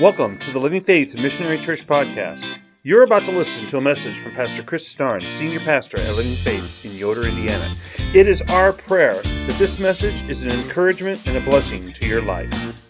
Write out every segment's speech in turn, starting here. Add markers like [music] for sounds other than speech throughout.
Welcome to the Living Faith Missionary Church podcast. You're about to listen to a message from Pastor Chris Starn, Senior Pastor at Living Faith in Yoder, Indiana. It is our prayer that this message is an encouragement and a blessing to your life.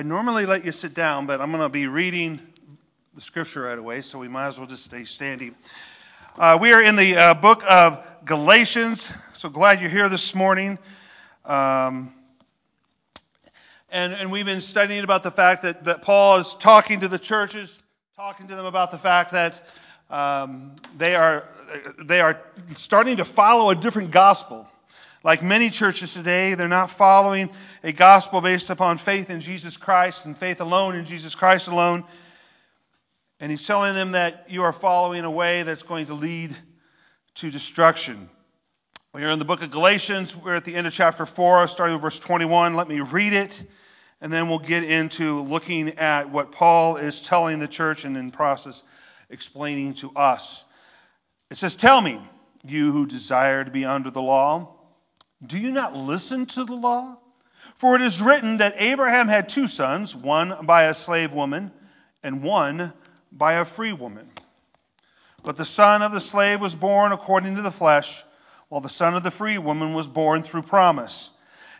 I normally let you sit down, but I'm going to be reading the scripture right away, so we might as well just stay standing. Uh, we are in the uh, book of Galatians, so glad you're here this morning. Um, and, and we've been studying about the fact that, that Paul is talking to the churches, talking to them about the fact that um, they, are, they are starting to follow a different gospel. Like many churches today, they're not following a gospel based upon faith in Jesus Christ and faith alone in Jesus Christ alone. And he's telling them that you are following a way that's going to lead to destruction. We are in the book of Galatians. We're at the end of chapter 4, starting with verse 21. Let me read it, and then we'll get into looking at what Paul is telling the church and in process explaining to us. It says, Tell me, you who desire to be under the law, do you not listen to the law? For it is written that Abraham had two sons, one by a slave woman and one by a free woman. But the son of the slave was born according to the flesh, while the son of the free woman was born through promise.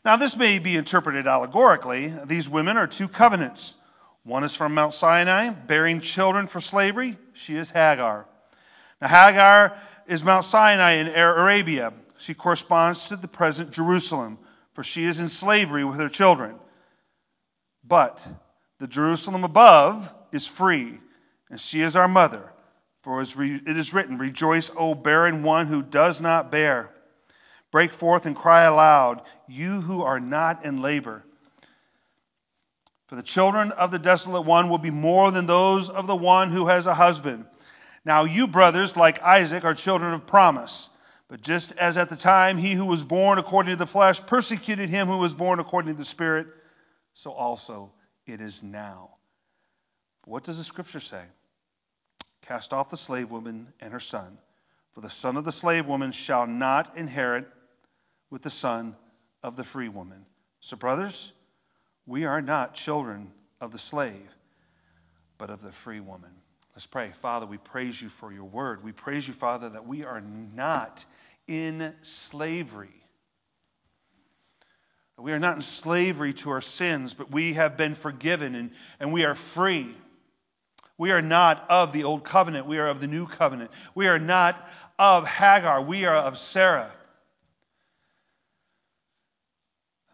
Now, this may be interpreted allegorically. These women are two covenants. One is from Mount Sinai, bearing children for slavery. She is Hagar. Now, Hagar is Mount Sinai in Arabia. She corresponds to the present Jerusalem, for she is in slavery with her children. But the Jerusalem above is free, and she is our mother. For it is written, Rejoice, O barren one who does not bear. Break forth and cry aloud, you who are not in labor. For the children of the desolate one will be more than those of the one who has a husband. Now you, brothers, like Isaac, are children of promise. But just as at the time he who was born according to the flesh persecuted him who was born according to the Spirit, so also it is now. What does the Scripture say? Cast off the slave woman and her son, for the son of the slave woman shall not inherit with the son of the free woman. So, brothers, we are not children of the slave, but of the free woman. Let's pray. Father, we praise you for your word. We praise you, Father, that we are not in slavery. We are not in slavery to our sins, but we have been forgiven and, and we are free. We are not of the old covenant, we are of the new covenant. We are not of Hagar, we are of Sarah.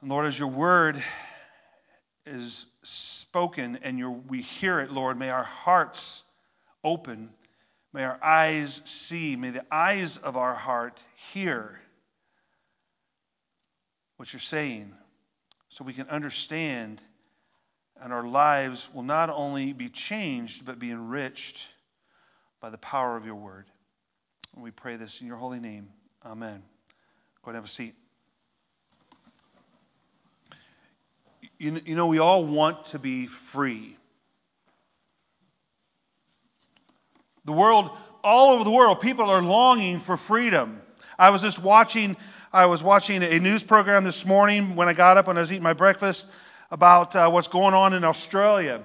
And Lord, as your word is spoken and your, we hear it, Lord, may our hearts open. May our eyes see. May the eyes of our heart hear what you're saying so we can understand and our lives will not only be changed but be enriched by the power of your word. And we pray this in your holy name. Amen. Go ahead and have a seat. You, you know, we all want to be free. The world, all over the world, people are longing for freedom. I was just watching, I was watching a news program this morning when I got up and I was eating my breakfast about uh, what's going on in Australia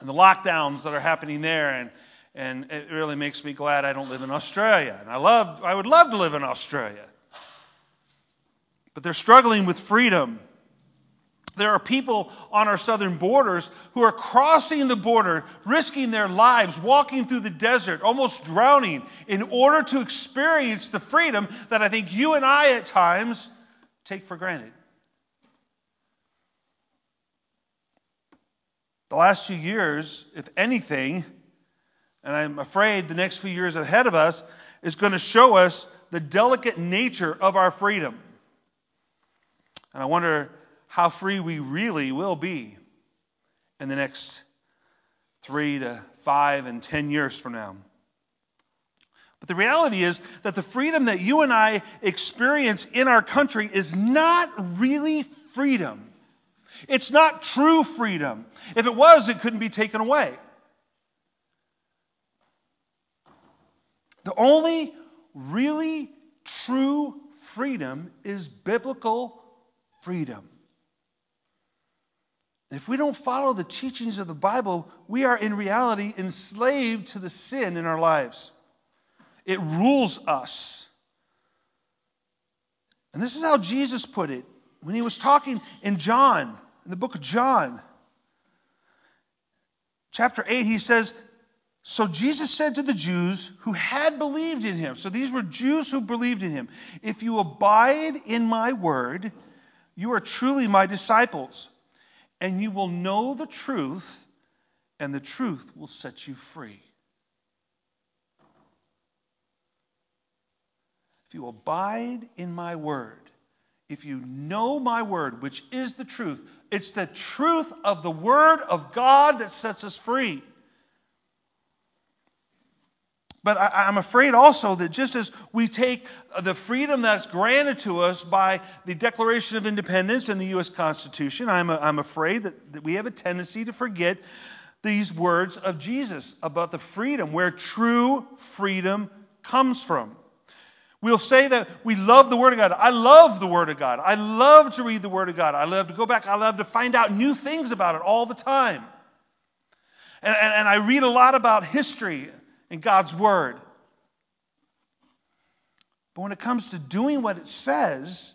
and the lockdowns that are happening there. And, and it really makes me glad I don't live in Australia. And I love, I would love to live in Australia. But they're struggling with freedom. There are people on our southern borders who are crossing the border, risking their lives, walking through the desert, almost drowning, in order to experience the freedom that I think you and I at times take for granted. The last few years, if anything, and I'm afraid the next few years ahead of us, is going to show us the delicate nature of our freedom. And I wonder how free we really will be in the next three to five and ten years from now. But the reality is that the freedom that you and I experience in our country is not really freedom. It's not true freedom. If it was, it couldn't be taken away. The only really true freedom is biblical freedom. And if we don't follow the teachings of the Bible, we are in reality enslaved to the sin in our lives. It rules us. And this is how Jesus put it when he was talking in John. in the book of John, chapter 8, he says, So Jesus said to the Jews who had believed in him, so these were Jews who believed in him, If you abide in my word, you are truly my disciples, and you will know the truth, and the truth will set you free. If you abide in my word, if you know my word, which is the truth, it's the truth of the word of God that sets us free. But I, am afraid also that just as we take the freedom that's granted to us by the Declaration of Independence and the U.S. Constitution, I'm, I'm afraid that, that we have a tendency to forget these words of Jesus about the freedom, where true freedom comes from. We'll say that we love the Word of God. I love the Word of God. I love to read the Word of God. I love to go back. I love to find out new things about it all the time. And, and, and I read a lot about history and God's Word. But when it comes to doing what it says,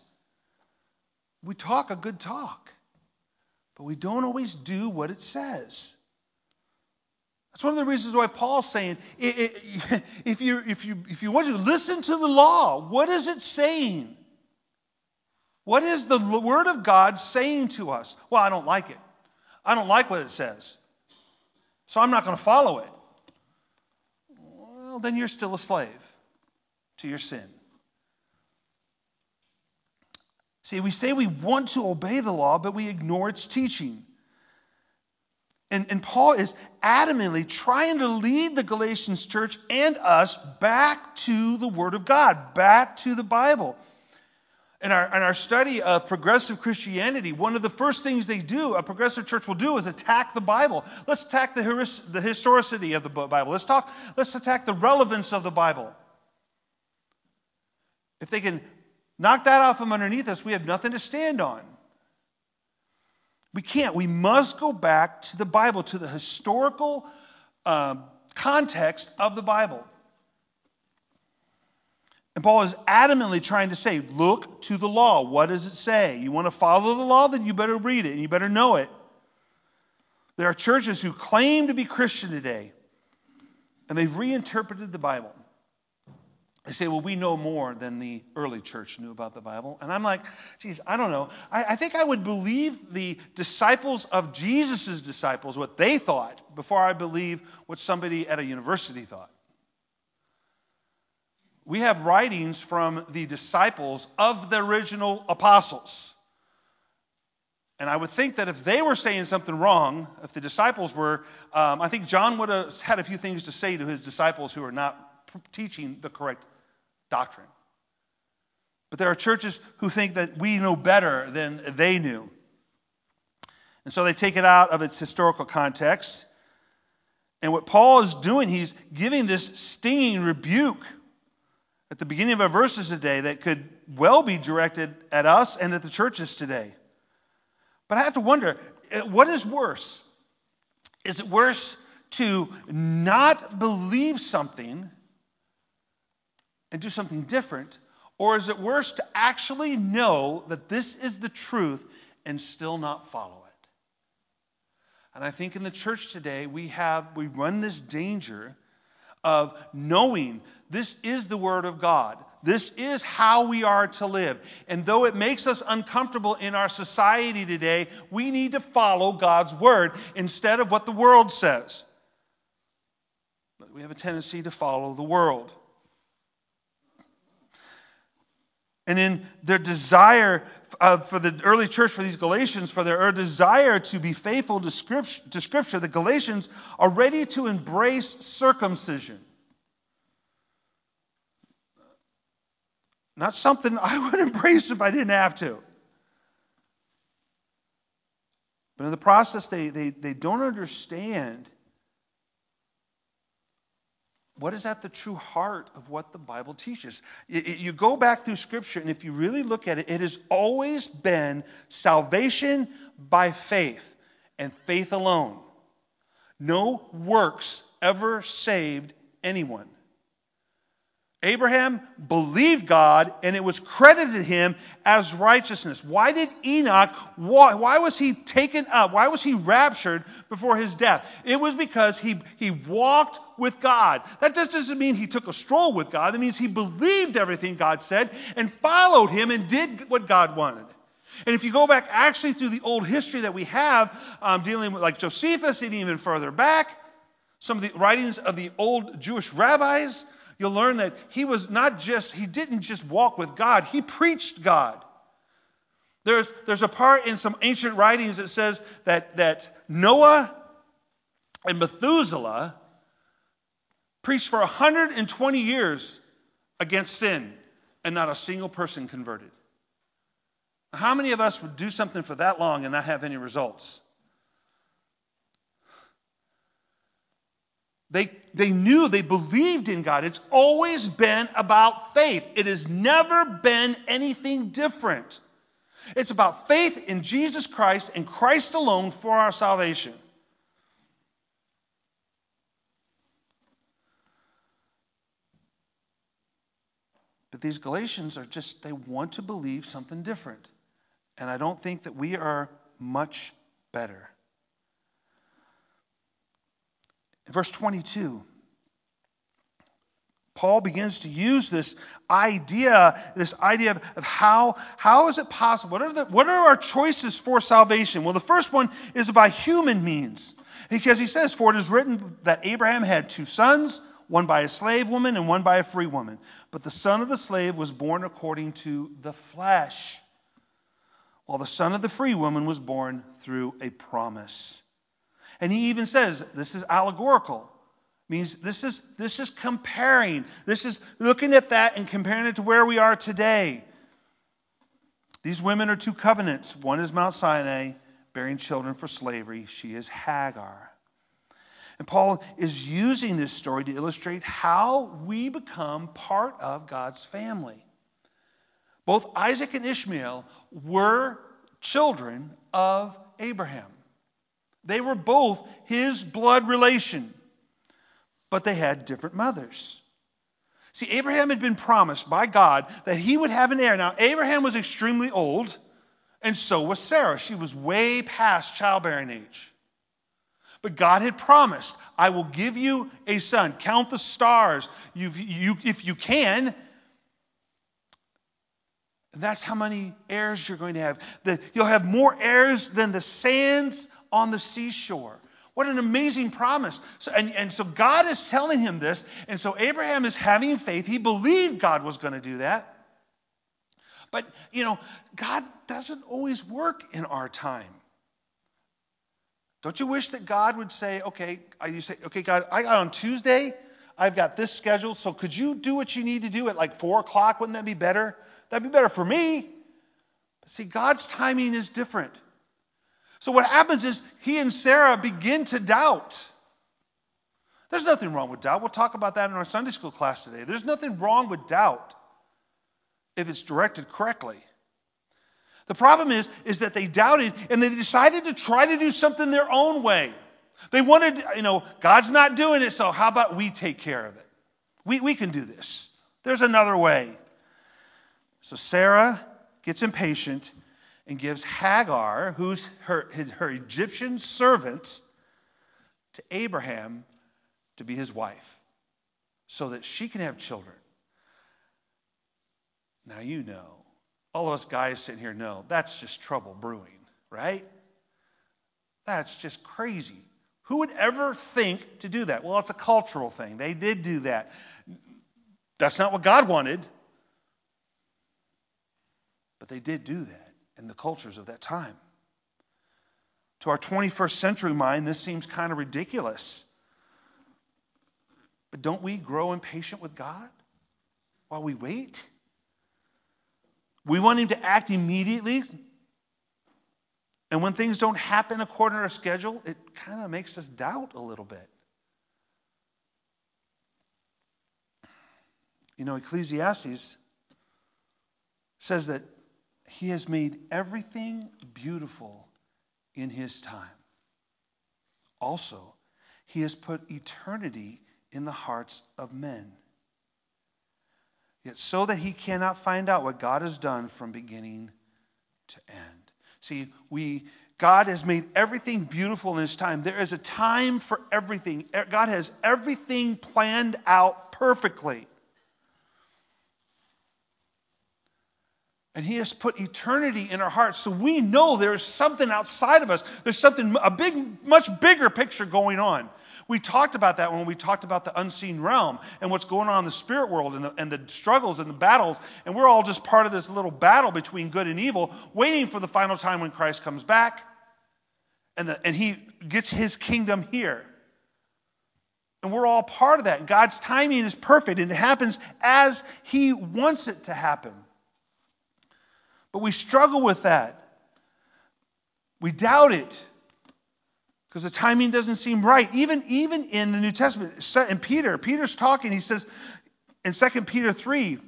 we talk a good talk, but we don't always do what it says. That's one of the reasons why Paul's saying, [laughs] if you, if, you, if you want to listen to the law, what is it saying? What is the Word of God saying to us? Well, I don't like it. I don't like what it says. So I'm not going to follow it. Well, then you're still a slave to your sin. See, we say we want to obey the law, but we ignore its teaching. And, and Paul is adamantly trying to lead the Galatians church and us back to the Word of God, back to the Bible. In our, in our study of progressive Christianity, one of the first things they do, a progressive church will do, is attack the Bible. Let's attack the, the historicity of the Bible. Let's talk. Let's attack the relevance of the Bible. If they can knock that off from underneath us, we have nothing to stand on. We can't. We must go back to the Bible, to the historical uh, context of the Bible. And Paul is adamantly trying to say, look to the law. What does it say? You want to follow the law? Then you better read it and you better know it. There are churches who claim to be Christian today, and they've reinterpreted the Bible. They say, well, we know more than the early church knew about the Bible. And I'm like, geez, I don't know. I, I think I would believe the disciples of Jesus' disciples, what they thought, before I believe what somebody at a university thought. We have writings from the disciples of the original apostles. And I would think that if they were saying something wrong, if the disciples were, um, I think John would have had a few things to say to his disciples who are not teaching the correct doctrine. But there are churches who think that we know better than they knew. And so they take it out of its historical context. And what Paul is doing, he's giving this stinging rebuke at the beginning of our verses today that could well be directed at us and at the churches today. But I have to wonder eh, what is worse? Is it worse to not believe something and do something different? Or is it worse to actually know that this is the truth and still not follow it? And I think in the church today we have we run this danger of knowing this is the word of God. This is how we are to live. And though it makes us uncomfortable in our society today, we need to follow God's word instead of what the world says. But we have a tendency to follow the world. And in their desire uh, for the early church, for these Galatians, for their desire to be faithful to scripture, to scripture, the Galatians are ready to embrace circumcision. Not something [laughs] I would embrace if I didn't have to. But in the process, they, they, they don't understand what is at the true heart of what the Bible teaches? You go back through Scripture, and if you really look at it, it has always been salvation by faith and faith alone. No works ever saved anyone. Abraham believed God and it was credited him as righteousness. Why did Enoch, why, why, was he taken up? Why was he raptured before his death? It was because he, he walked with God. That just doesn't mean he took a stroll with God. It means he believed everything God said and followed him and did what God wanted. And if you go back actually through the old history that we have, um, dealing with like Josephus and even further back, some of the writings of the old Jewish rabbis, you'll learn that he was not just, he didn't just walk with God, he preached God. There's, there's a part in some ancient writings that says that, that Noah and Methuselah preached for 120 years against sin, and not a single person converted. How many of us would do something for that long and not have any results? They, they knew, they believed in God. It's always been about faith. It has never been anything different. It's about faith in Jesus Christ and Christ alone for our salvation. But these Galatians are just, they want to believe something different. And I don't think that we are much better. In verse 22, Paul begins to use this idea, this idea of, of, how, how is it possible? What are, the, what are our choices for salvation? Well, the first one is by human means. Because he says, For it is written that Abraham had two sons, one by a slave woman and one by a free woman. But the son of the slave was born according to the flesh, while the son of the free woman was born through a promise. And he even says this is allegorical. Means this is this is comparing. This is looking at that and comparing it to where we are today. These women are two covenants. One is Mount Sinai, bearing children for slavery. She is Hagar. And Paul is using this story to illustrate how we become part of God's family. Both Isaac and Ishmael were children of Abraham. They were both his blood relation, but they had different mothers. See, Abraham had been promised by God that he would have an heir. Now, Abraham was extremely old, and so was Sarah. She was way past childbearing age. But God had promised, I will give you a son. Count the stars you, if you can. that's how many heirs you're going to have. The, you'll have more heirs than the sands on the seashore. What an amazing promise. So, and, and so God is telling him this. And so Abraham is having faith. He believed God was going to do that. But, you know, God doesn't always work in our time. Don't you wish that God would say, okay, uh, you say, okay, God, I got on Tuesday, I've got this scheduled, so could you do what you need to do at like 4 o'clock? Wouldn't that be better? That'd be better for me. But see, God's timing is different. So what happens is he and Sarah begin to doubt. There's nothing wrong with doubt. We'll talk about that in our Sunday school class today. There's nothing wrong with doubt if it's directed correctly. The problem is, is that they doubted and they decided to try to do something their own way. They wanted, you know, God's not doing it, so how about we take care of it? We, we can do this. There's another way. So Sarah gets impatient and gives Hagar, who's her, her Egyptian servant, to Abraham to be his wife so that she can have children. Now, you know, all of us guys sitting here know that's just trouble brewing, right? That's just crazy. Who would ever think to do that? Well, it's a cultural thing. They did do that. That's not what God wanted. But they did do that in the cultures of that time. To our 21st century mind, this seems kind of ridiculous. But don't we grow impatient with God while we wait? We want Him to act immediately. And when things don't happen according to our schedule, it kind of makes us doubt a little bit. You know, Ecclesiastes says that he has made everything beautiful in His time. Also, He has put eternity in the hearts of men. yet so that he cannot find out what God has done from beginning to end. See, we God has made everything beautiful in his time. There is a time for everything. God has everything planned out perfectly. And he has put eternity in our hearts. So we know there's something outside of us. There's something, a big, much bigger picture going on. We talked about that when we talked about the unseen realm and what's going on in the spirit world and the, and the struggles and the battles. And we're all just part of this little battle between good and evil, waiting for the final time when Christ comes back and, the, and he gets his kingdom here. And we're all part of that. God's timing is perfect and it happens as he wants it to happen. But we struggle with that. We doubt it because the timing doesn't seem right. Even, even in the New Testament, in Peter, Peter's talking, he says in 2 Peter 3,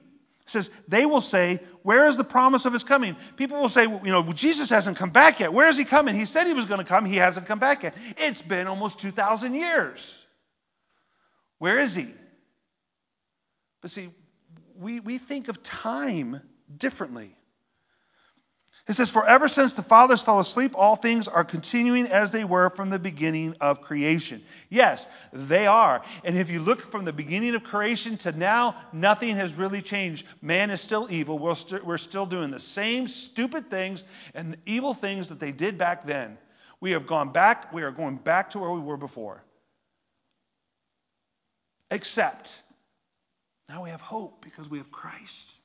says, they will say, Where is the promise of his coming? People will say, You know, Jesus hasn't come back yet. Where is he coming? He said he was going to come. He hasn't come back yet. It's been almost 2,000 years. Where is he? But see, we, we think of time differently. It says, For ever since the fathers fell asleep, all things are continuing as they were from the beginning of creation. Yes, they are. And if you look from the beginning of creation to now, nothing has really changed. Man is still evil. We're, we we're still doing the same stupid things and evil things that they did back then. We have gone back, we are going back to where we were before. Except, now we have hope because we have Christ.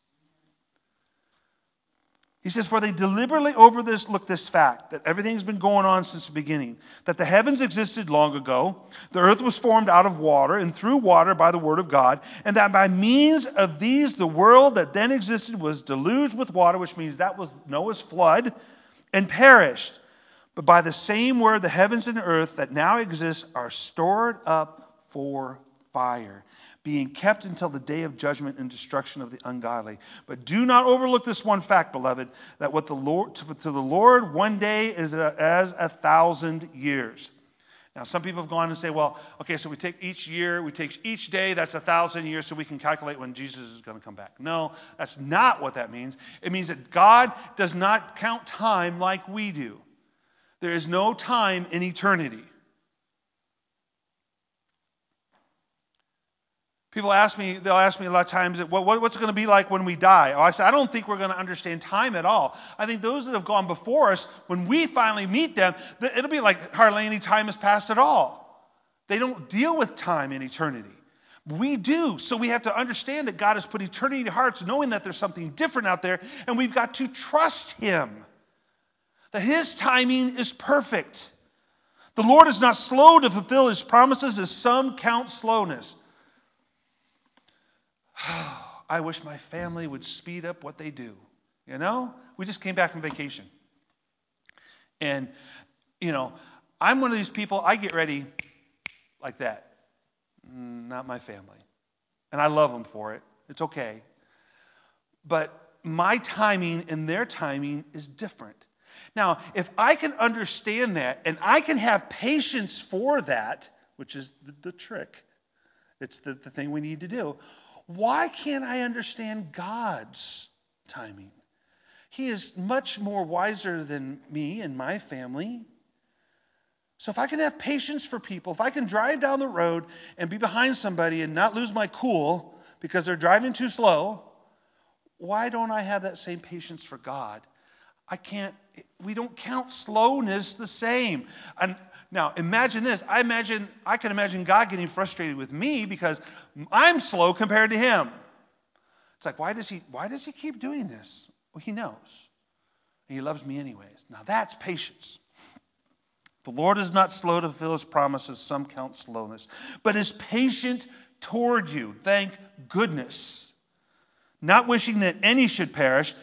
He says, For they deliberately overlook this fact that everything's been going on since the beginning, that the heavens existed long ago, the earth was formed out of water and through water by the word of God, and that by means of these the world that then existed was deluged with water, which means that was Noah's flood, and perished. But by the same word, the heavens and earth that now exist are stored up for fire being kept until the day of judgment and destruction of the ungodly. But do not overlook this one fact, beloved, that what the Lord to, the Lord one day is a, as a thousand years. Now, some people have gone and say, well, okay, so we take each year, we take each day, that's a thousand years, so we can calculate when Jesus is going to come back. No, that's not what that means. It means that God does not count time like we do. There is no time in eternity. People ask me, they'll ask me a lot of times, what, what's it going to be like when we die? Oh, I say, I don't think we're going to understand time at all. I think those that have gone before us, when we finally meet them, it'll be like hardly any time has passed at all. They don't deal with time in eternity. We do. So we have to understand that God has put eternity in hearts, knowing that there's something different out there, and we've got to trust Him. That His timing is perfect. The Lord is not slow to fulfill His promises, as some count slowness I wish my family would speed up what they do. You know, we just came back from vacation. And, you know, I'm one of these people, I get ready like that. Mm, not my family. And I love them for it. It's okay. But my timing and their timing is different. Now, if I can understand that and I can have patience for that, which is the, the trick, it's the, the thing we need to do, why can't I understand God's timing? He is much more wiser than me and my family. So if I can have patience for people, if I can drive down the road and be behind somebody and not lose my cool because they're driving too slow, why don't I have that same patience for God? I can't, we don't count slowness the same. Now, imagine this. I imagine I can imagine God getting frustrated with me because I'm slow compared to him. It's like, why does he why does he keep doing this? Well, he knows. he loves me anyways. Now that's patience. The Lord is not slow to fulfill his promises, some count slowness, but is patient toward you. Thank goodness. Not wishing that any should perish,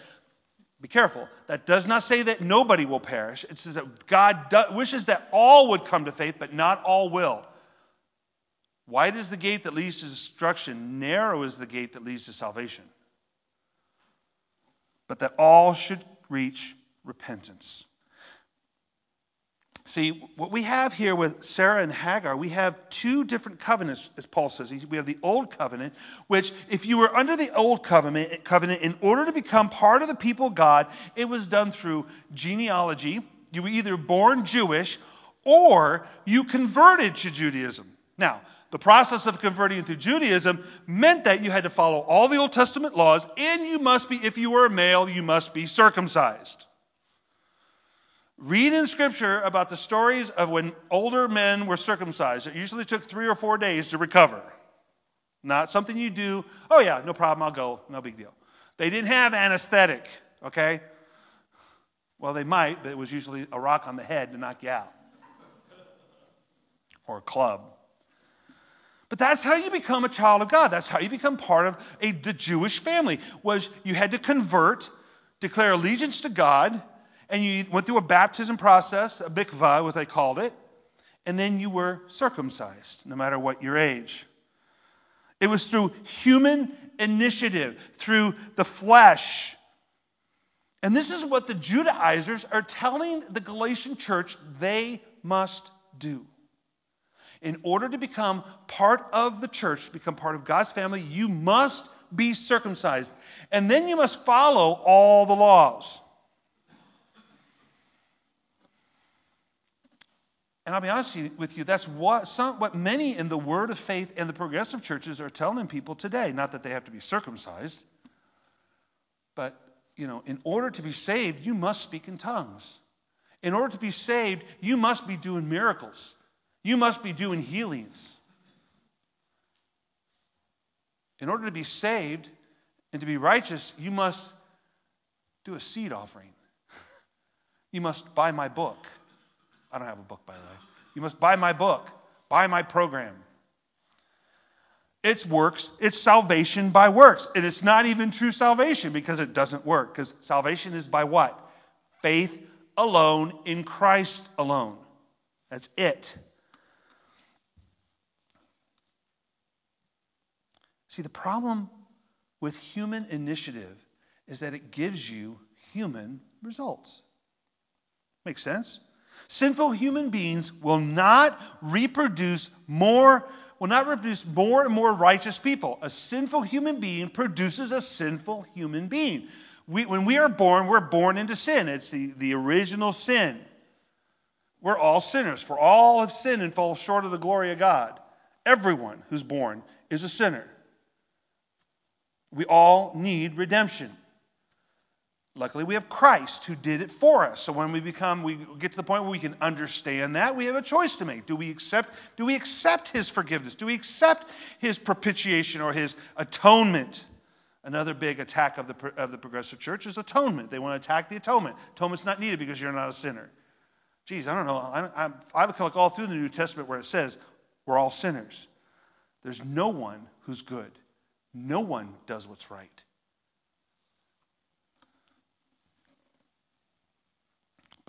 be careful. That does not say that nobody will perish. It says that God do- wishes that all would come to faith, but not all will. Wide is the gate that leads to destruction, narrow is the gate that leads to salvation. But that all should reach repentance. See, what we have here with Sarah and Hagar, we have two different covenants, as Paul says. We have the old covenant, which, if you were under the old covenant, covenant, in order to become part of the people of God, it was done through genealogy. You were either born Jewish or you converted to Judaism. Now, the process of converting to Judaism meant that you had to follow all the Old Testament laws, and you must be, if you were a male, you must be circumcised. Read in Scripture about the stories of when older men were circumcised. It usually took three or four days to recover. Not something you do, oh yeah, no problem, I'll go, no big deal. They didn't have anesthetic, okay? Well, they might, but it was usually a rock on the head to knock you out. Or a club. But that's how you become a child of God. That's how you become part of a, the Jewish family. Was you had to convert, declare allegiance to God, and you went through a baptism process, a mikvah, as they called it, and then you were circumcised, no matter what your age. It was through human initiative, through the flesh. And this is what the Judaizers are telling the Galatian church they must do. In order to become part of the church, become part of God's family, you must be circumcised. And then you must follow all the laws. And I'll be honest with you, that's what, some, what many in the Word of Faith and the progressive churches are telling people today. Not that they have to be circumcised, but, you know, in order to be saved, you must speak in tongues. In order to be saved, you must be doing miracles. You must be doing healings. In order to be saved and to be righteous, you must do a seed offering. [laughs] You must buy my book. I don't have a book, by the way. You must buy my book, buy my program. It's works, it's salvation by works. And it's not even true salvation because it doesn't work. Because salvation is by what? Faith alone in Christ alone. That's it. See, the problem with human initiative is that it gives you human results. Makes sense? Sinful human beings will not reproduce more will not reproduce more and more righteous people. A sinful human being produces a sinful human being. We, when we are born, we're born into sin. It's the, the original sin. We're all sinners, for all have sinned and fall short of the glory of God. Everyone who's born is a sinner. We all need redemption. Luckily, we have Christ who did it for us. So when we become, we get to the point where we can understand that, we have a choice to make. Do we accept, do we accept his forgiveness? Do we accept his propitiation or his atonement? Another big attack of the, of the progressive church is atonement. They want to attack the atonement. Atonement's not needed because you're not a sinner. Geez, I don't know. I, I, I look all through the New Testament where it says we're all sinners. There's no one who's good. No one does what's right.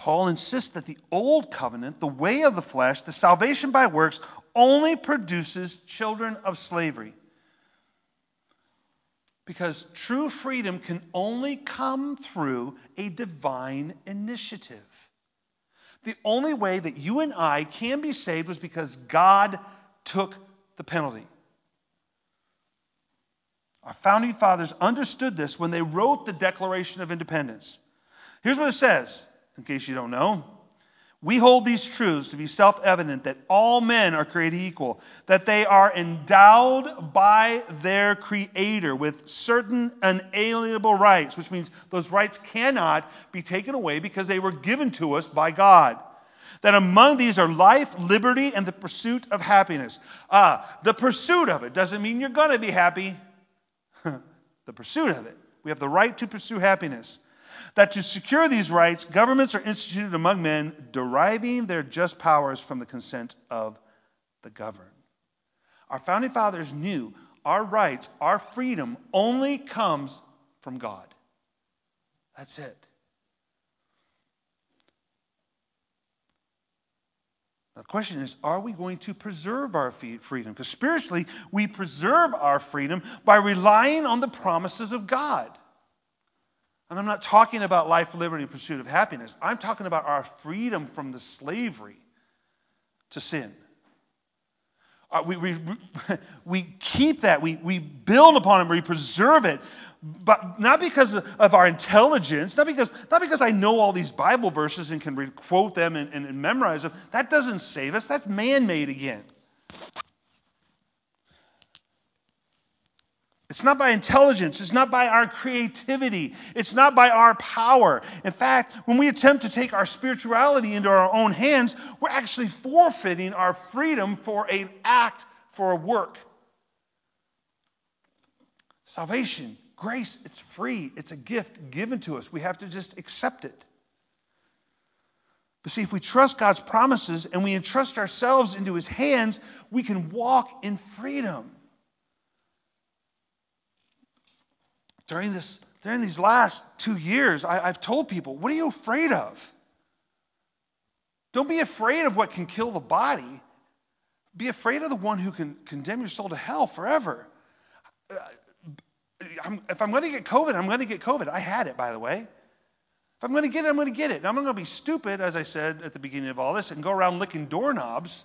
Paul insists that the old covenant, the way of the flesh, the salvation by works, only produces children of slavery. Because true freedom can only come through a divine initiative. The only way that you and I can be saved was because God took the penalty. Our founding fathers understood this when they wrote the Declaration of Independence. Here's what it says in case you don't know. We hold these truths to be self evident that all men are created equal, that they are endowed by their Creator with certain unalienable rights, which means those rights cannot be taken away because they were given to us by God. That among these are life, liberty, and the pursuit of happiness. Ah, the pursuit of it doesn't mean you're going to be happy. [laughs] the pursuit of it. We have the right to pursue happiness that to secure these rights, governments are instituted among men, deriving their just powers from the consent of the governed. Our founding fathers knew our rights, our freedom, only comes from God. That's it. Now, the question is are we going to preserve our freedom? Because spiritually, we preserve our freedom by relying on the promises of God. And I'm not talking about life, liberty, pursuit of happiness. I'm talking about our freedom from the slavery to sin. Uh, we, we, [laughs] we keep that, we, we build upon it, we preserve it, but not because of our intelligence, not because, not because I know all these Bible verses and can quote them and, and, and memorize them. That doesn't save us. That's man made again. It's not by intelligence. It's not by our creativity. It's not by our power. In fact, when we attempt to take our spirituality into our own hands, we're actually forfeiting our freedom for an act, for a work. Salvation, grace, it's free. It's a gift given to us. We have to just accept it. But see, if we trust God's promises and we entrust ourselves into His hands, we can walk in freedom. During this during these last two years, I, have told people, what are you afraid of? Don't be afraid of what can kill the body. Be afraid of the one who can condemn your soul to hell forever. Uh, I'm, if I'm going to get COVID, I'm going to get COVID. I had it, by the way. If I'm going to get it, I'm going to get it. And I'm not going to be stupid, as I said at the beginning of all this, and go around licking doorknobs.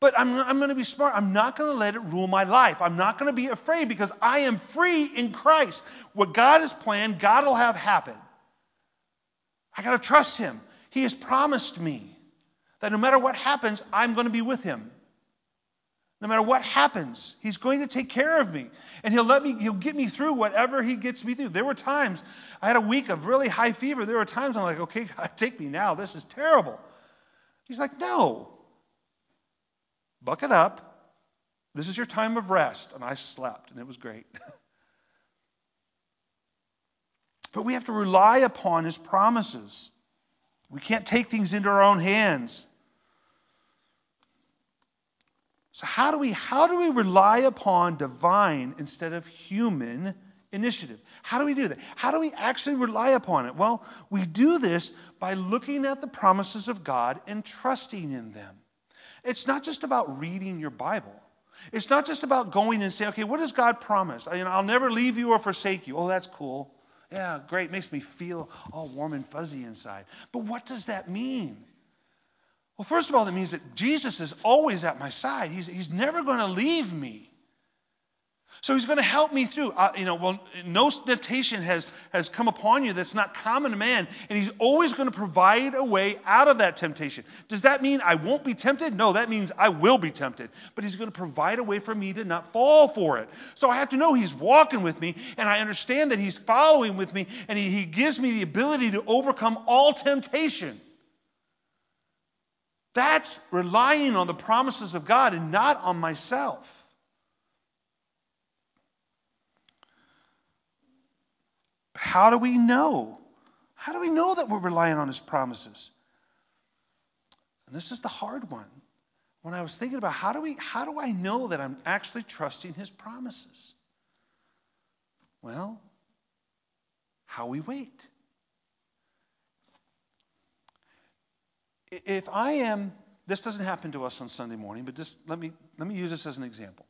But I'm, I'm going to be smart. I'm not going to let it rule my life. I'm not going to be afraid because I am free in Christ. What God has planned, God will have happen. I got to trust Him. He has promised me that no matter what happens, I'm going to be with Him. No matter what happens, He's going to take care of me. And He'll let me, He'll get me through whatever He gets me through. There were times, I had a week of really high fever. There were times I'm like, okay, God, take me now. This is terrible. He's like, no, bucket up. This is your time of rest. And I slept, and it was great. [laughs] but we have to rely upon his promises. We can't take things into our own hands. So how do we how do we rely upon divine instead of human initiative? How do we do that? How do we actually rely upon it? Well, we do this by looking at the promises of God and trusting in them. It's not just about reading your Bible. It's not just about going and saying, okay, what does God promise? I'll never leave you or forsake you. Oh, that's cool. Yeah, great. Makes me feel all warm and fuzzy inside. But what does that mean? Well, first of all, that means that Jesus is always at my side. He's, he's never going to leave me. So he's going to help me through. Uh, you know, well, no temptation has, has come upon you that's not common to man, and he's always going to provide a way out of that temptation. Does that mean I won't be tempted? No, that means I will be tempted. But he's going to provide a way for me to not fall for it. So I have to know he's walking with me, and I understand that he's following with me, and he, he gives me the ability to overcome all temptation. That's relying on the promises of God and not on myself. How do we know? How do we know that we're relying on his promises? And this is the hard one. When I was thinking about how do we how do I know that I'm actually trusting his promises? Well, how we wait. If I am this doesn't happen to us on Sunday morning, but just let me let me use this as an example.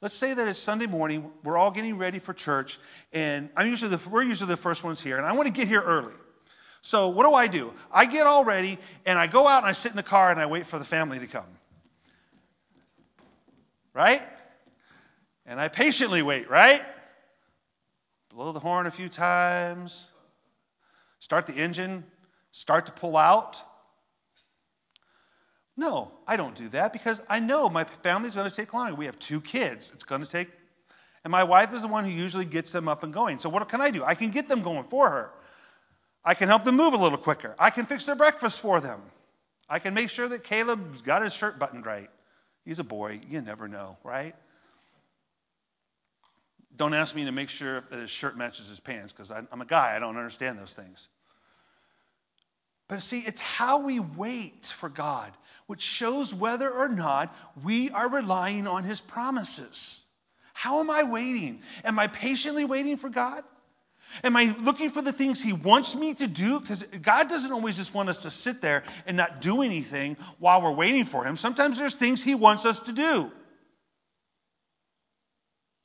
Let's say that it's Sunday morning, we're all getting ready for church, and I'm usually the, we're usually the first ones here, and I want to get here early. So what do I do? I get all ready, and I go out and I sit in the car and I wait for the family to come. Right? And I patiently wait, right? Blow the horn a few times, start the engine, start to pull out. No, I don't do that because I know my family's going to take longer. We have two kids. It's going to take, and my wife is the one who usually gets them up and going. So what can I do? I can get them going for her. I can help them move a little quicker. I can fix their breakfast for them. I can make sure that Caleb's got his shirt buttoned right. He's a boy. You never know, right? Don't ask me to make sure that his shirt matches his pants because I'm a guy. I don't understand those things. But see, it's how we wait for God which shows whether or not we are relying on his promises. How am I waiting? Am I patiently waiting for God? Am I looking for the things he wants me to do? Because God doesn't always just want us to sit there and not do anything while we're waiting for him. Sometimes there's things he wants us to do.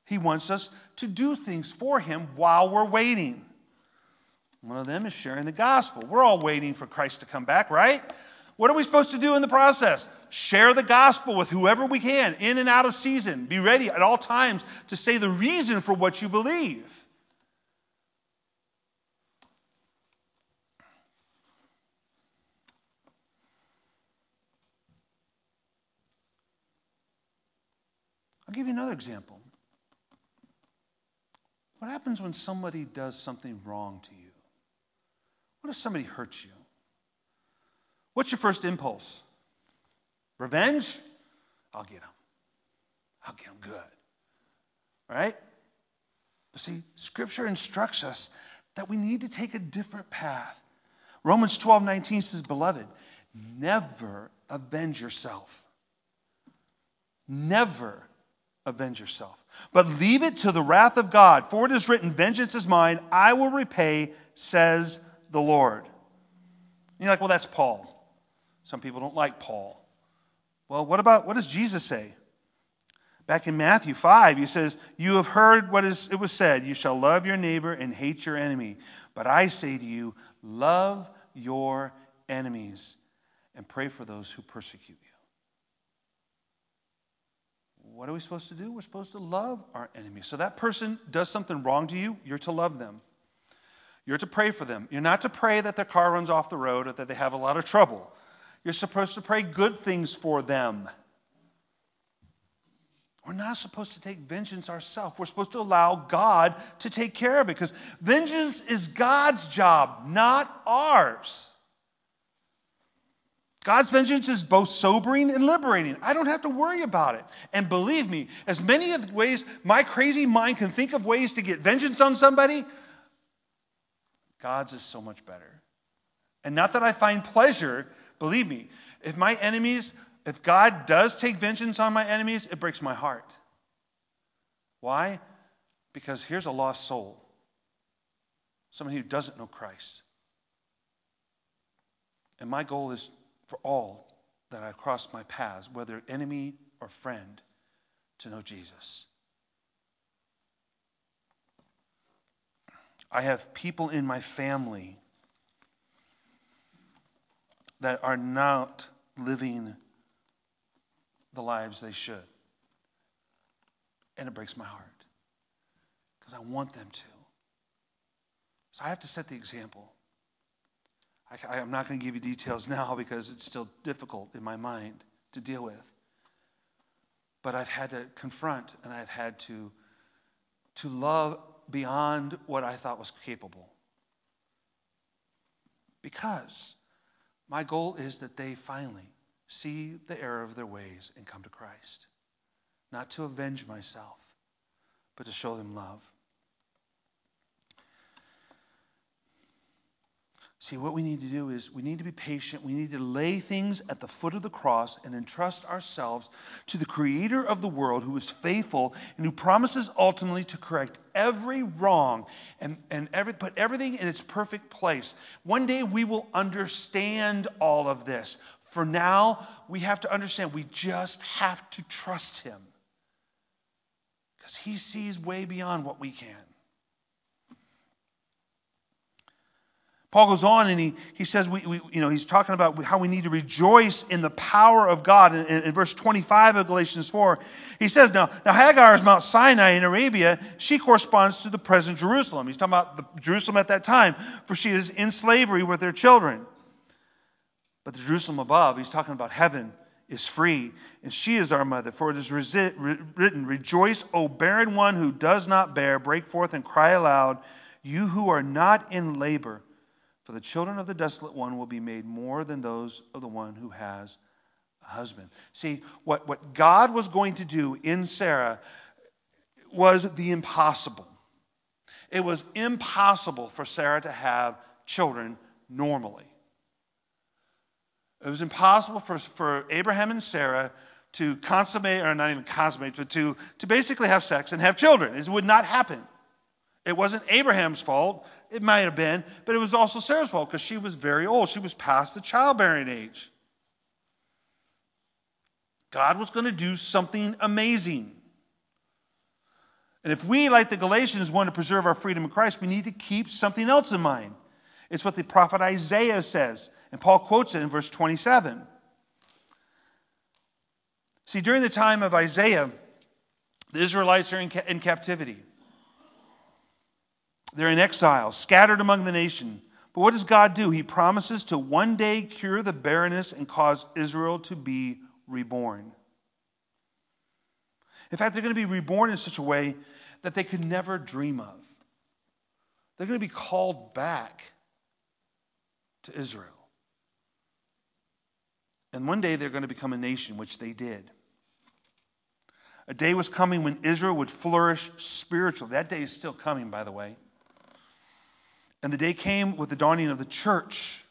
He wants us to do things for him while we're waiting. One of them is sharing the gospel. We're all waiting for Christ to come back, right? What are we supposed to do in the process? Share the gospel with whoever we can, in and out of season. Be ready at all times to say the reason for what you believe. I'll give you another example. What happens when somebody does something wrong to you? What if somebody hurts you? What's your first impulse? Revenge? I'll get him. I'll get him good. Right? But see, Scripture instructs us that we need to take a different path. Romans 12 19 says, Beloved, never avenge yourself. Never avenge yourself. But leave it to the wrath of God, for it is written, Vengeance is mine, I will repay, says the Lord. And you're like, well, that's Paul. Some people don't like Paul. Well, what about what does Jesus say? Back in Matthew 5, he says, You have heard what is, it was said, You shall love your neighbor and hate your enemy. But I say to you, love your enemies and pray for those who persecute you. What are we supposed to do? We're supposed to love our enemies. So that person does something wrong to you, you're to love them. You're to pray for them. You're not to pray that their car runs off the road or that they have a lot of trouble. You're supposed to pray good things for them. We're not supposed to take vengeance ourselves. We're supposed to allow God to take care of it because vengeance is God's job, not ours. God's vengeance is both sobering and liberating. I don't have to worry about it. And believe me, as many of the ways my crazy mind can think of ways to get vengeance on somebody, God's is so much better. And not that I find pleasure, believe me, if my enemies, if God does take vengeance on my enemies, it breaks my heart. Why? Because here's a lost soul, someone who doesn't know Christ. And my goal is for all that I cross my paths, whether enemy or friend, to know Jesus. I have people in my family that are not living the lives they should. And it breaks my heart because I want them to. So I have to set the example. I, am not going to give you details [laughs] now because it's still difficult in my mind to deal with. But I've had to confront and I've had to, to love beyond what I thought was capable. Because my goal is that they finally see the error of their ways and come to Christ. Not to avenge myself, but to show them love. See, what we need to do is we need to be patient. We need to lay things at the foot of the cross and entrust ourselves to the Creator of the world who is faithful and who promises ultimately to correct every wrong and, and every, put everything in its perfect place. One day we will understand all of this. For now, we have to understand we just have to trust Him because He sees way beyond what we can. Paul goes on and he, he says, we, we, you know, he's talking about how we need to rejoice in the power of God. In, in, in, verse 25 of Galatians 4, he says, now, now Hagar is Mount Sinai in Arabia. She corresponds to the present Jerusalem. He's talking about the Jerusalem at that time, for she is in slavery with their children. But the Jerusalem above, he's talking about heaven, is free, and she is our mother. For it is written, Rejoice, O barren one who does not bear, break forth and cry aloud, you who are not in labor. For the children of the desolate one will be made more than those of the one who has a husband. See, what, what God was going to do in Sarah was the impossible. It was impossible for Sarah to have children normally. It was impossible for, for Abraham and Sarah to consummate, or not even consummate, but to, to basically have sex and have children. It would not happen. It wasn't Abraham's fault. It might have been, but it was also Sarah's fault because she was very old. She was past the childbearing age. God was going to do something amazing. And if we, like the Galatians, want to preserve our freedom in Christ, we need to keep something else in mind. It's what the prophet Isaiah says, and Paul quotes it in verse 27. See, during the time of Isaiah, the Israelites are in, ca- in captivity. They're in exile, scattered among the nation. But what does God do? He promises to one day cure the barrenness and cause Israel to be reborn. In fact, they're going to be reborn in such a way that they could never dream of. They're going to be called back to Israel. And one day they're going to become a nation, which they did. A day was coming when Israel would flourish spiritually. That day is still coming, by the way. And the day came with the dawning of the church.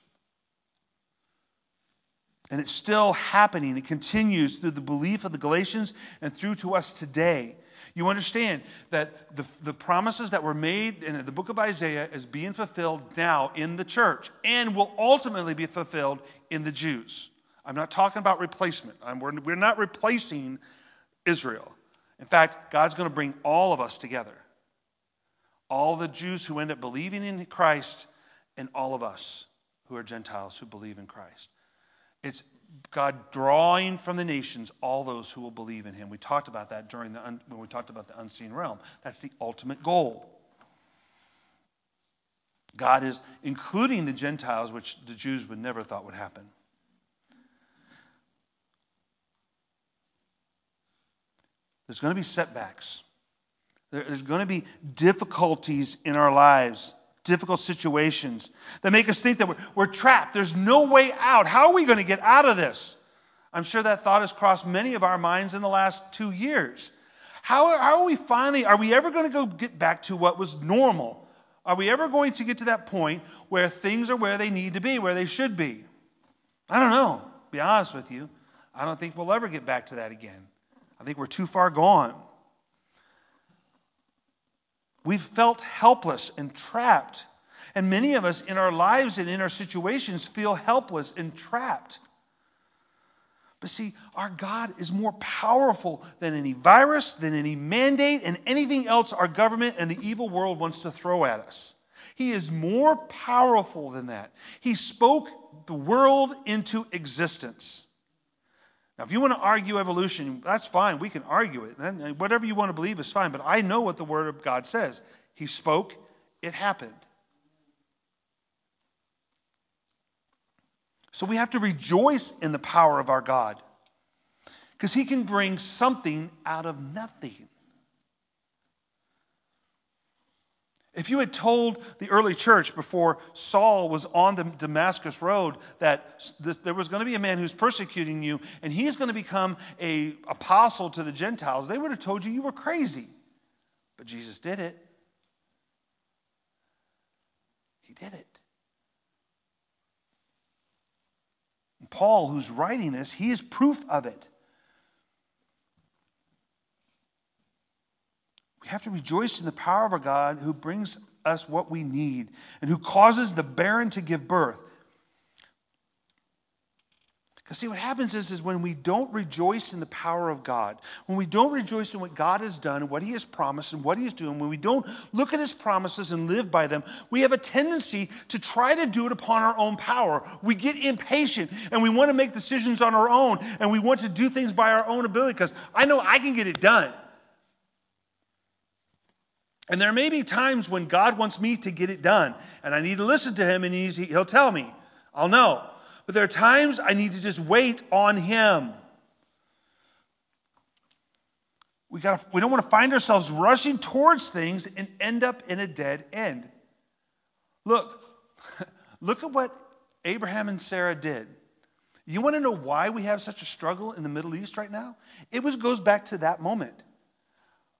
And it's still happening. It continues through the belief of the Galatians and through to us today. You understand that the, the promises that were made in the book of Isaiah is being fulfilled now in the church and will ultimately be fulfilled in the Jews. I'm not talking about replacement. I'm, we're, we're not replacing Israel. In fact, God's going to bring all of us together. All the Jews who end up believing in Christ and all of us who are Gentiles who believe in Christ. It's God drawing from the nations all those who will believe in him. We talked about that during the when we talked about the unseen realm. That's the ultimate goal. God is including the Gentiles, which the Jews would never thought would happen. There's going to be setbacks. There's going to be difficulties in our lives difficult situations that make us think that we're, we're, trapped. There's no way out. How are we going to get out of this? I'm sure that thought has crossed many of our minds in the last two years. How, how are we finally, are we ever going to go get back to what was normal? Are we ever going to get to that point where things are where they need to be, where they should be? I don't know. Be honest with you. I don't think we'll ever get back to that again. I think we're too far gone. We've felt helpless and trapped. And many of us in our lives and in our situations feel helpless and trapped. But see, our God is more powerful than any virus, than any mandate, and anything else our government and the evil world wants to throw at us. He is more powerful than that. He spoke the world into existence. Now, if you want to argue evolution, that's fine. We can argue it. And uh, whatever you want to believe is fine. But I know what the Word of God says. He spoke, it happened. So we have to rejoice in the power of our God because He can bring something out of nothing. If you had told the early church before Saul was on the Damascus road that this, there was going to be a man who's persecuting you and he's going to become a apostle to the Gentiles, they would have told you you were crazy. But Jesus did it. He did it. And Paul, who's writing this, he is proof of it. We have to rejoice in the power of our God who brings us what we need and who causes the barren to give birth. Because see, what happens is, is when we don't rejoice in the power of God, when we don't rejoice in what God has done what He has promised and what He is doing, when we don't look at His promises and live by them, we have a tendency to try to do it upon our own power. We get impatient and we want to make decisions on our own and we want to do things by our own ability because I know I can get it done. And there may be times when God wants me to get it done, and I need to listen to Him, and He'll tell me. I'll know. But there are times I need to just wait on Him. We, gotta, we don't want to find ourselves rushing towards things and end up in a dead end. Look, [laughs] look at what Abraham and Sarah did. You want to know why we have such a struggle in the Middle East right now? It was goes back to that moment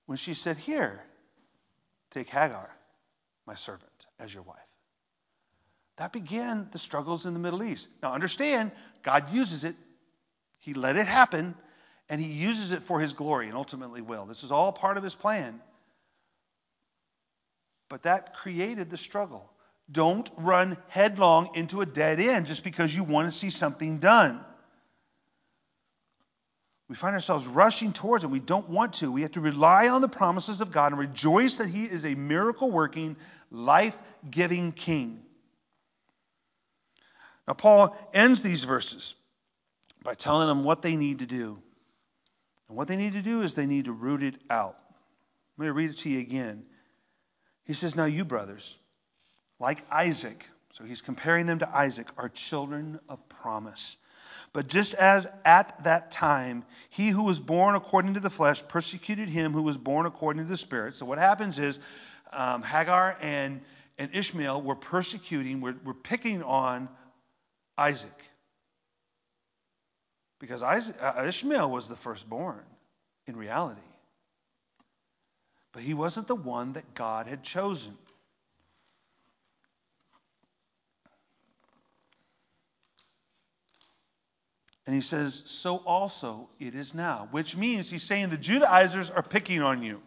when she said, "Here, Take Hagar, my servant, as your wife. That began the struggles in the Middle East. Now, understand, God uses it, He let it happen, and He uses it for His glory and ultimately will. This is all part of His plan. But that created the struggle. Don't run headlong into a dead end just because you want to see something done. We find ourselves rushing towards it. We don't want to. We have to rely on the promises of God and rejoice that He is a miracle working, life giving King. Now, Paul ends these verses by telling them what they need to do. And what they need to do is they need to root it out. Let me read it to you again. He says, Now you, brothers, like Isaac, so he's comparing them to Isaac, are children of promise. But just as at that time he who was born according to the flesh persecuted him who was born according to the spirit. So what happens is um, Hagar and, and Ishmael were persecuting, were, were picking on Isaac. Because Isaac, uh, Ishmael was the firstborn in reality. But he wasn't the one that God had chosen. And he says, So also it is now. Which means he's saying the Judaizers are picking on you.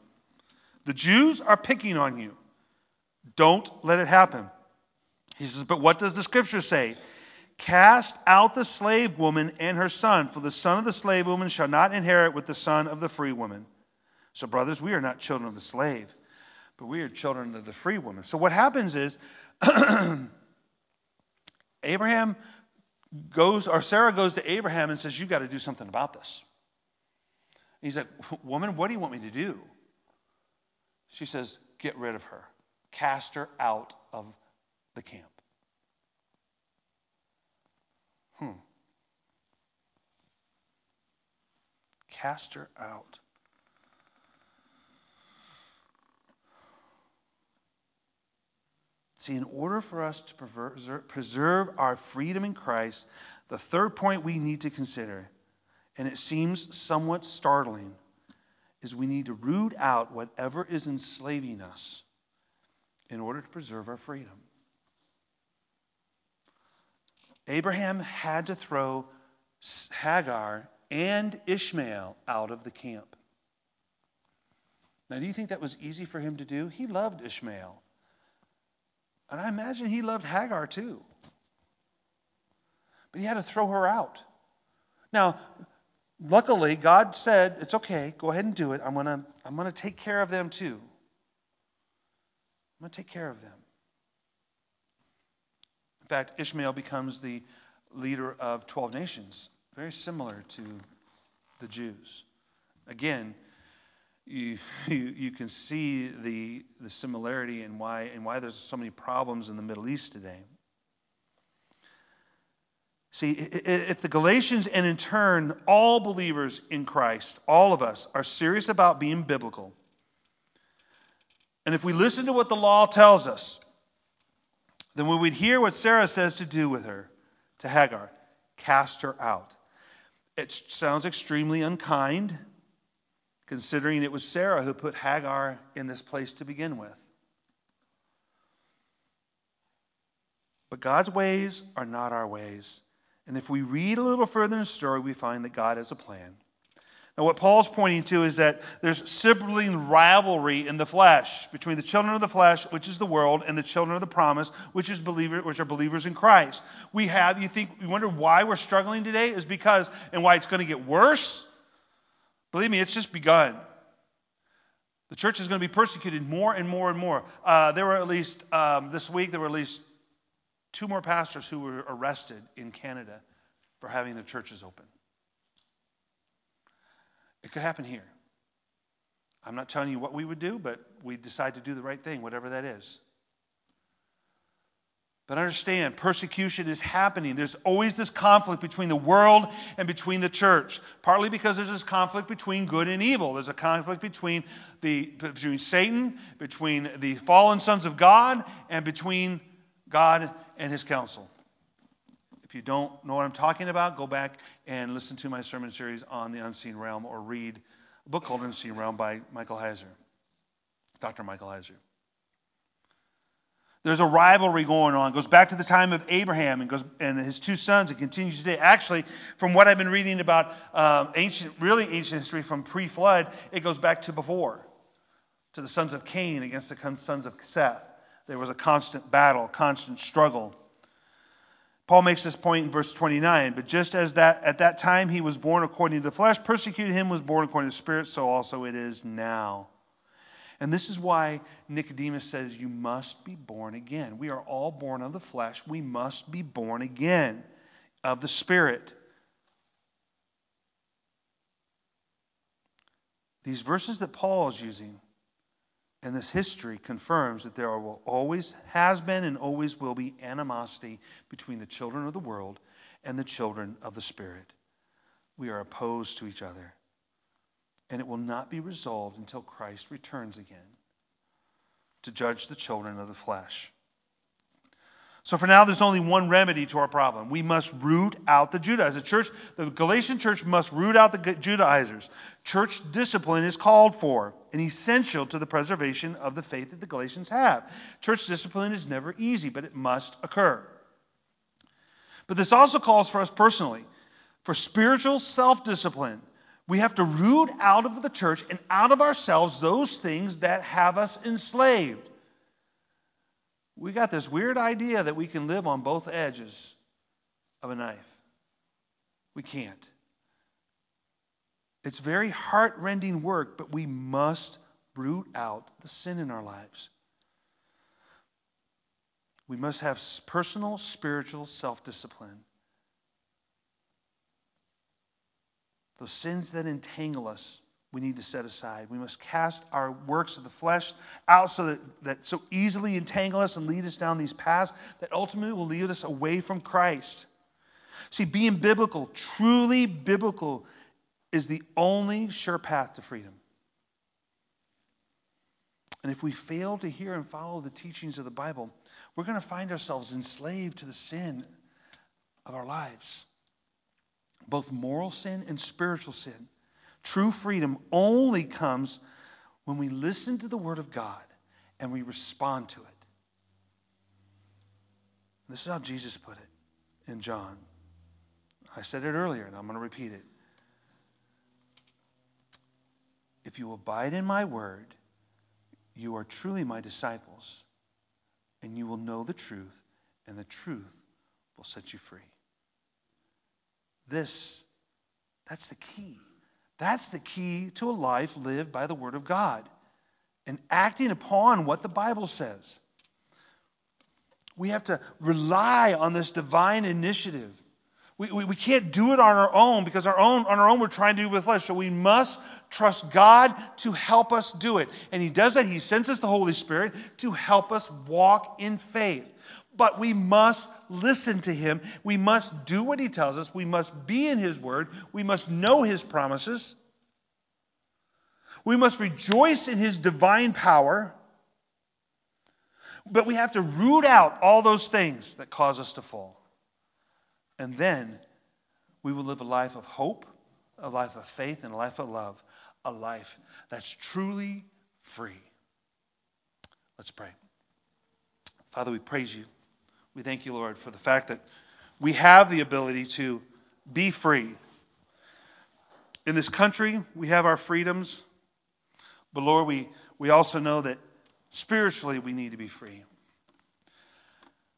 The Jews are picking on you. Don't let it happen. He says, But what does the scripture say? Cast out the slave woman and her son, for the son of the slave woman shall not inherit with the son of the free woman. So, brothers, we are not children of the slave, but we are children of the free woman. So, what happens is [clears throat] Abraham goes, or Sarah goes to Abraham and says, You've got to do something about this. he's like, Woman, what do you want me to do? She says, Get rid of her, cast her out of the camp. Hmm. Cast her out. See, in order for us to preserve our freedom in Christ, the third point we need to consider, and it seems somewhat startling, is we need to root out whatever is enslaving us in order to preserve our freedom. Abraham had to throw Hagar and Ishmael out of the camp. Now, do you think that was easy for him to do? He loved Ishmael. And I imagine he loved Hagar too. But he had to throw her out. Now, luckily, God said, It's okay, go ahead and do it. I'm going to I'm going to take care of them too. I'm going to take care of them. In fact, Ishmael becomes the leader of 12 nations, very similar to the Jews. Again, you, you, you can see the, the similarity and why, and why there's so many problems in the Middle East today. See, if the Galatians and in turn all believers in Christ, all of us, are serious about being biblical, and if we listen to what the law tells us, then we would hear what Sarah says to do with her, to Hagar cast her out. It sounds extremely unkind considering it was Sarah who put Hagar in this place to begin with. But God's ways are not our ways. And if we read a little further in the story, we find that God has a plan. Now, what Paul's pointing to is that there's sibling rivalry in the flesh between the children of the flesh, which is the world, and the children of the promise, which is believer, which are believers in Christ. We have, you think, you wonder why we're struggling today? Is because, and why it's going to get worse? Believe me, it's just begun. The church is going to be persecuted more and more and more. Uh, there were at least, um, this week, there were at least two more pastors who were arrested in Canada for having their churches open. It could happen here. I'm not telling you what we would do, but we decide to do the right thing, whatever that is. But understand, persecution is happening. There's always this conflict between the world and between the church. Partly because there's this conflict between good and evil. There's a conflict between the between Satan, between the fallen sons of God, and between God and his council. If you don't know what I'm talking about, go back and listen to my sermon series on the unseen realm or read a book called Unseen Realm by Michael Heiser, Dr. Michael Heiser. There's a rivalry going on. It goes back to the time of Abraham and goes and his two sons. It continues today. Actually, from what I've been reading about um, ancient, really ancient history from pre-flood, it goes back to before, to the sons of Cain against the sons of Seth. There was a constant battle, constant struggle. Paul makes this point in verse 29. But just as that at that time he was born according to the flesh, persecuted him was born according to the spirit, so also it is now. And this is why Nicodemus says, You must be born again. We are all born of the flesh. We must be born again of the Spirit. These verses that Paul is using and this history confirms that there will always has been and always will be animosity between the children of the world and the children of the Spirit. We are opposed to each other and it will not be resolved until Christ returns again to judge the children of the flesh. So for now, there's only one remedy to our problem. We must root out the Judaizers. The church, the Galatian church must root out the Judaizers. Church discipline is called for and essential to the preservation of the faith that the Galatians have. Church discipline is never easy, but it must occur. But this also calls for us personally for spiritual self discipline we have to root out of the church and out of ourselves those things that have us enslaved. We got this weird idea that we can live on both edges of a knife. We can't. It's very heart-rending work, but we must root out the sin in our lives. We must have personal spiritual self discipline. Those sins that entangle us, we need to set aside. We must cast our works of the flesh out so that, that so easily entangle us and lead us down these paths that ultimately will lead us away from Christ. See, being biblical, truly biblical, is the only sure path to freedom. And if we fail to hear and follow the teachings of the Bible, we're going to find ourselves enslaved to the sin of our lives both moral sin and spiritual sin. True freedom only comes when we listen to the Word of God and we respond to it. This is how Jesus put it in John. I said it earlier, and I'm going to repeat it. If you abide in my word, you are truly my disciples, and you will know the truth, and the truth will set you free. This, that's the key. That's the key to a life lived by the Word of God and acting upon what the Bible says. We have to rely on this divine initiative. We, we, we, can't do it on our own because our own on our own we're trying to do it with flesh. So we must trust God to help us do it. And He does that. He sends us the Holy Spirit to help us walk in faith. But we must listen to him. We must do what he tells us. We must be in his word. We must know his promises. We must rejoice in his divine power. But we have to root out all those things that cause us to fall. And then we will live a life of hope, a life of faith, and a life of love, a life that's truly free. Let's pray. Father, we praise you. We thank you, Lord, for the fact that we have the ability to be free. In this country, we have our freedoms, but Lord, we, we also know that spiritually we need to be free.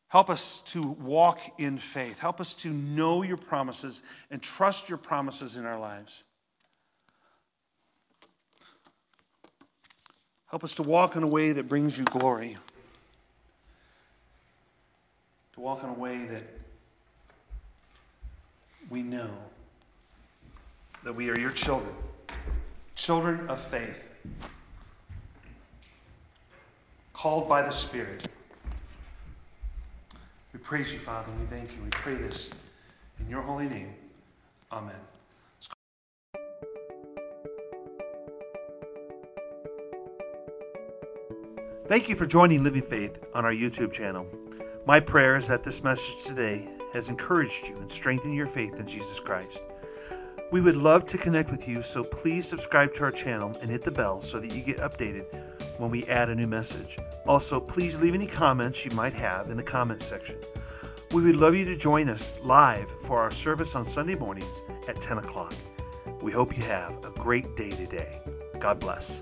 Help us to walk in faith. Help us to know your promises and trust your promises in our lives. Help us to walk in a way that brings you glory to walk in a way that we know that we are your children, children of faith, called by the Spirit. We praise you, Father, and we thank you. We pray this in your holy name. Amen. Thank you for joining Living Faith on our YouTube channel. My prayer is that this message today has encouraged you and strengthened your faith in Jesus Christ. We would love to connect with you, so please subscribe to our channel and hit the bell so that you get updated when we add a new message. Also, please leave any comments you might have in the comments section. We would love you to join us live for our service on Sunday mornings at 10 o'clock. We hope you have a great day today. God bless.